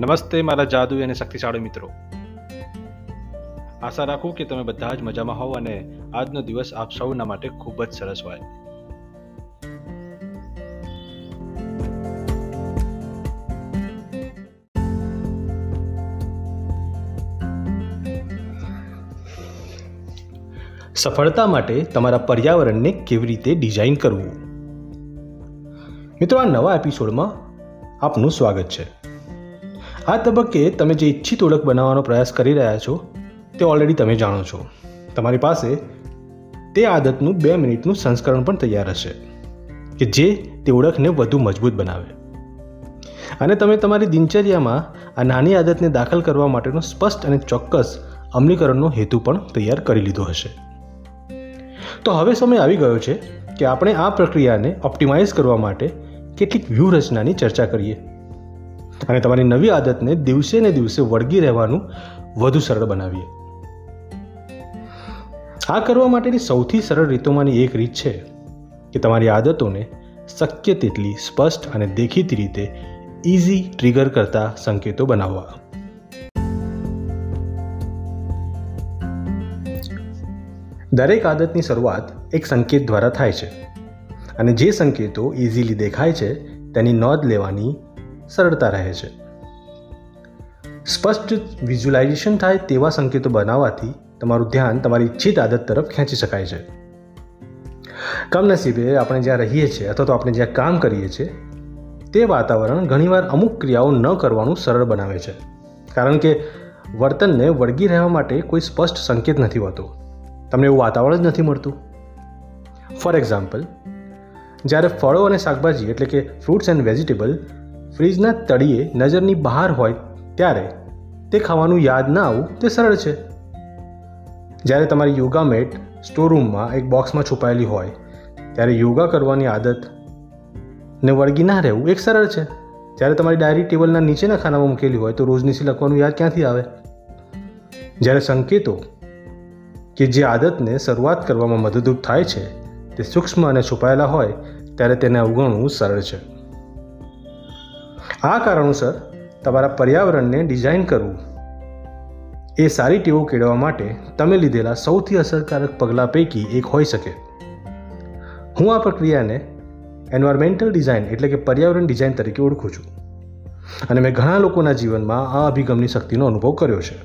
નમસ્તે મારા જાદુ અને શક્તિશાળી મિત્રો. આશા રાખું કે તમે બધા જ મજામાં હોવ અને આજનો દિવસ આપ સૌના માટે ખૂબ જ સરસ હોય. સફળતા માટે તમારા પર્યાવરણને કેવી રીતે ડિઝાઇન કરવું? મિત્રો, આ નવા એપિસોડમાં આપનું સ્વાગત છે. આ તબક્કે તમે જે ઈચ્છિત ઓળખ બનાવવાનો પ્રયાસ કરી રહ્યા છો, તે ઓલરેડી તમે જાણો છો. તમારી પાસે તે આદતનું બે મિનિટનું સંસ્કરણ પણ તૈયાર હશે, કે જે તે ઓળખને વધુ મજબૂત બનાવે. અને તમે તમારી દિનચર્યામાં આ નાની આદતને દાખલ કરવા માટેનો સ્પષ્ટ અને ચોક્કસ અમલીકરણનો હેતુ પણ તૈયાર કરી લીધો હશે. તો હવે સમય આવી ગયો છે કે આપણે આ પ્રક્રિયાને ઓપ્ટિમાઇઝ કરવા માટે કેટલીક વ્યૂહરચનાની ચર્ચા કરીએ. અને તમારી નવી આદતને દિવસે ને દિવસે વળગી રહેવાનું વધુ સરળ બનાવીએ. આ કરવા માટેની સૌથી સરળ રીતોમાંની એક રીત છે કે તમારી આદતોને શક્ય તેટલી સ્પષ્ટ અને દેખીતી રીતે ઇઝી ટ્રિગર કરતા સંકેતો બનાવવા. દરેક આદતની શરૂઆત એક સંકેત દ્વારા થાય છે અને જે સંકેતો ઇઝીલી દેખાય છે તેની નોંધ લેવાની સરળતા રહે છે. સ્પષ્ટ વિઝ્યુલાઇઝેશન થાય તેવા સંકેતો બનાવવાથી તમારું ધ્યાન તમારી ઈચ્છિત આદત તરફ ખેંચી શકાય છે. કમનસીબે આપણે જ્યાં રહીએ છીએ અથવા તો આપણે જ્યાં કામ કરીએ છીએ, તે વાતાવરણ ઘણીવાર અમુક ક્રિયાઓ ન કરવાનું સરળ બનાવે છે. કારણ કે વર્તનને વળગી રહેવા માટે કોઈ સ્પષ્ટ સંકેત નથી હોતો. તમને એવું વાતાવરણ જ નથી મળતું. ફોર એક્ઝામ્પલ જ્યારે ફળો અને શાકભાજી એટલે કે ફ્રૂટ્સ એન્ડ વેજીટેબલ ફ્રીજના તળિયે નજરની બહાર હોય ત્યારે તે ખાવાનું યાદ ના આવવું તે સરળ છે. જ્યારે તમારી યોગા મેટ સ્ટોરૂમમાં એક બોક્સમાં છુપાયેલી હોય, ત્યારે યોગા કરવાની આદત ને વળગી ના રહેવું એક સરળ છે. જ્યારે તમારી ડાયરી ટેબલના નીચેના ખાનામાં મૂકેલી હોય તો રોજનીસી લખવાનું યાદ ક્યાંથી આવે? જ્યારે સંકેતો કે જે આદતને શરૂઆત કરવામાં મદદરૂપ થાય છે, તે સૂક્ષ્મ અને છુપાયેલા હોય, ત્યારે તેને અવગણવું સરળ છે. આ કારણોસર તમારા પર્યાવરણને ડિઝાઇન કરવું. એ સારી ટેવો કેળવવા માટે તમે લીધેલા સૌથી અસરકારક પગલાં પૈકી એક હોઈ શકે. હું આ પ્રક્રિયાને એન્વાયરમેન્ટલ ડિઝાઇન એટલે કે પર્યાવરણ ડિઝાઇન તરીકે ઓળખું છું. અને મેં ઘણા લોકોના જીવનમાં આ અભિગમની શક્તિનો અનુભવ કર્યો છે.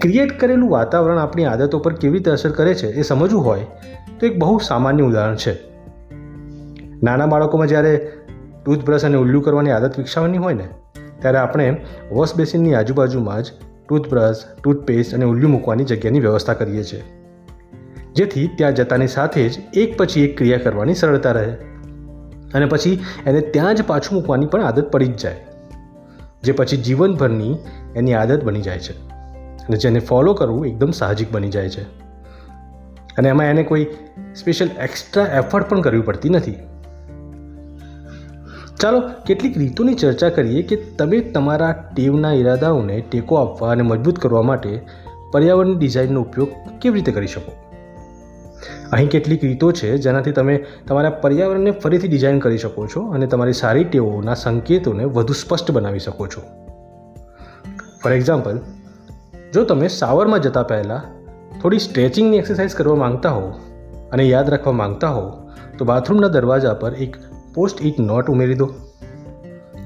ક્રિએટ કરેલું વાતાવરણ આપણી આદતો પર કેવી રીતે અસર કરે છે એ સમજવું હોય તો એક બહુ સામાન્ય ઉદાહરણ છે. નાના બાળકોમાં જ્યારે ટૂથબ્રશ અને ઉલ્લુ કરવાની આદત વિકસાવવાની હોય ને, ત્યારે આપણે વોશ બેસિનની આજુબાજુમાં જ ટૂથબ્રશ, ટૂથપેસ્ટ અને ઉલ્લુ મૂકવાની જગ્યાની વ્યવસ્થા કરીએ છીએ. જેથી ત્યાં જતાની સાથે જ એક પછી એક ક્રિયા કરવાની સરળતા રહે. અને પછી એને ત્યાં જ પાછું મૂકવાની પણ આદત પડી જ જાય. જે પછી જીવનભરની એની આદત બની જાય છે અને જેને ફોલો કરવું એકદમ સાહજિક બની જાય છે. અને એમાં એને કોઈ સ્પેશિયલ એક્સ્ટ્રા એફર્ટ પણ કરવી પડતી નથી. ચાલો કેટલીક રીતોની ચર્ચા કરીએ કે તમે તમારા ટેવના ઈરાદાઓને ટેકો આપવા અને મજબૂત કરવા માટે પર્યાવરણની ડિઝાઇનનો ઉપયોગ કેવી રીતે કરી શકો? અહીં કેટલીક રીતો છે જેનાથી તમે તમારા પર્યાવરણને ફરીથી ડિઝાઇન કરી શકો છો અને તમારી સારી ટેવોના સંકેતોને વધુ સ્પષ્ટ બનાવી શકો છો. ફોર એક્ઝામ્પલ, જો તમે શાવરમાં જતા પહેલાં થોડી સ્ટ્રેચિંગની એક્સરસાઇઝ કરવા માંગતા હો અને યાદ રાખવા માંગતા હો તો બાથરૂમના દરવાજા પર એક પોસ્ટ ઇટ નોટ ઉમેરી દો.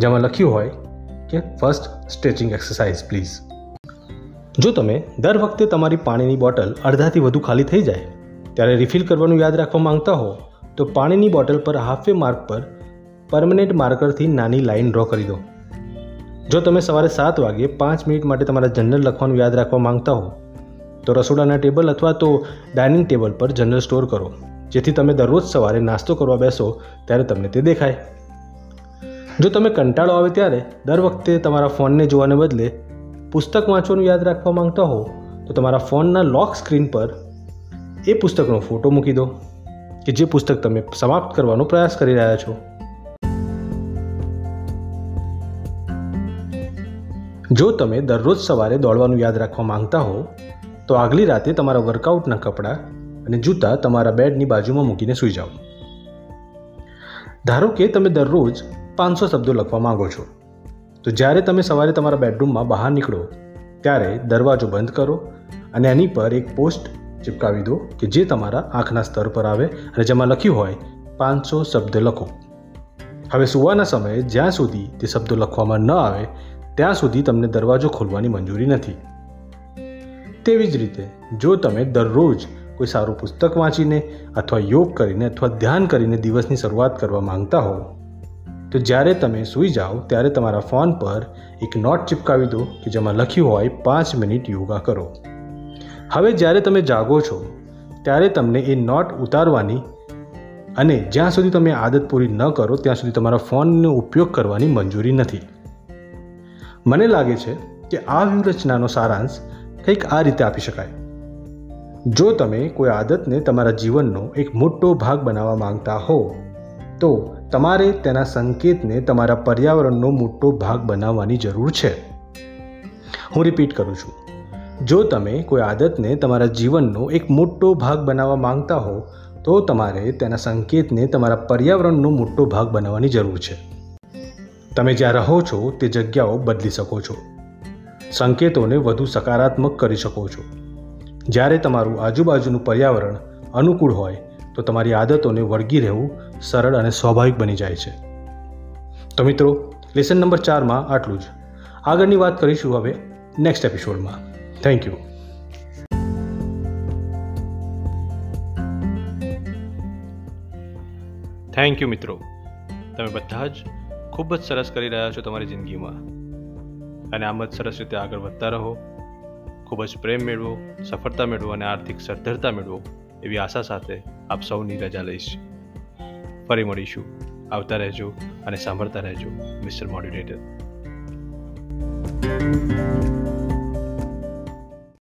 જેમાં લખ્યું હોય કે ફર્સ્ટ સ્ટ્રેચિંગ એક્સરસાઇઝ પ્લીઝ જો તમે દર વખતે તમારી પાણીની બોટલ અડધાથી વધુ ખાલી થઈ જાય, ત્યારે રિફિલ કરવાનું યાદ રાખવા માંગતા હો, તો પાણીની બોટલ પર હાફવે માર્ક પર પરમનેન્ટ માર્કરથી નાની લાઇન ડ્રો કરી દો. જો તમે સવારે સાત વાગે પાંચ મિનિટ માટે તમારા જનરલ લખવાનું યાદ રાખવા માંગતા હો, તો રસોડાના ટેબલ અથવા તો ડાઇનિંગ ટેબલ પર જનરલ સ્ટોર કરો. જેથી તમે દરરોજ સવારે નાસ્તો કરવા બેસો, ત્યારે તમને તે દેખાય. જો તમે કંટાળો આવે ત્યારે, દર વખતે તમારા ફોનને જોવાને બદલે પુસ્તક વાંચવાનું યાદ રાખવા માંગતા હો, તો તમારા ફોનના લોક સ્ક્રીન પર એ પુસ્તકનો ફોટો મૂકી દો, કે જે પુસ્તક તમે સમાપ્ત કરવાનો પ્રયાસ કરી રહ્યા છો. જો તમે દરરોજ સવારે દોડવાનું યાદ રાખવા માંગતા હો, તો આગલી રાતે તમારા વર્કઆઉટના કપડાં અને જૂતા તમારા બેડની બાજુમાં મૂકીને સૂઈ જાઓ. ધારો કે તમે દરરોજ પાંચસો શબ્દો લખવા માંગો છો. તો જ્યારે તમે સવારે તમારા બેડરૂમમાં બહાર નીકળો, ત્યારે દરવાજો બંધ કરો અને એની પર એક પોસ્ટ ચિપકાવી દો કે જે તમારા આંખના સ્તર પર આવે અને જેમાં લખ્યું હોય, પાંચસો શબ્દ લખો. હવે સુવાના સમયે જ્યાં સુધી તે શબ્દો લખવામાં ન આવે, ત્યાં સુધી તમને દરવાજો ખોલવાની મંજૂરી નથી. તેવી જ રીતે, જો તમે દરરોજ કોઈ સારું પુસ્તક વાંચીને અથવા યોગ કરીને અથવા ધ્યાન કરીને દિવસની શરૂઆત કરવા માંગતા હો, તો જ્યારે તમે સૂઈ જાઓ, ત્યારે તમારા ફોન પર એક નોટ ચિપકાવી દો કે જેમાં લખ્યું હોય, પાંચ મિનિટ યોગા કરો. હવે જ્યારે તમે જાગો છો, ત્યારે તમને એ નોટ ઉતારવાની અને જ્યાં સુધી તમે આદત પૂરી ન કરો, ત્યાં સુધી તમારા ફોનનો ઉપયોગ કરવાની મંજૂરી નથી. મને લાગે છે કે આ વ્યૂહરચનાનો સારાંશ કંઈક આ રીતે આપી શકાય. જો તમે કોઈ આદતને તમારા જીવનનો એક મોટો ભાગ બનાવવા માંગતા હો, તો તમારે તેના સંકેતને તમારા પર્યાવરણનો મોટો ભાગ બનાવવાની જરૂર છે. હું રિપીટ કરું છું. જો તમે કોઈ આદતને તમારા જીવનનો એક મોટો ભાગ બનાવવા માંગતા હો, તો તમારે તેના સંકેતને તમારા પર્યાવરણનો મોટો ભાગ બનાવવાની જરૂર છે. તમે જ્યાં રહો છો, તે જગ્યાઓ બદલી શકો છો. સંકેતોને વધુ સકારાત્મક કરી શકો છો. જ્યારે તમારું આજુબાજુનું પર્યાવરણ અનુકૂળ હોય, તો તમારી આદતોને વળગી રહેવું સરળ અને સ્વાભાવિક બની જાય છે. તો મિત્રો લેસન નંબર ચારમાં આટલું જ. આગળની વાત કરીશું હવે નેક્સ્ટ એપિસોડમાં થેન્ક યુ થેન્ક યુ મિત્રો. તમે બધા જ ખૂબ જ સરસ કરી રહ્યા છો તમારી જિંદગીમાં. અને આમ જ સરસ રીતે આગળ વધતા રહો. ખૂબ જ પ્રેમ મેળવો, સફળતા મેળવો અને આર્થિક સદ્ધરતા મેળવો એવી આશા સાથે આપ સૌની રજા લઈશ. ફરી મળીશું. આવતા રહેજો અને સાંભળતા રહેજો, મિસ્ટર મોડ્યુલેટર.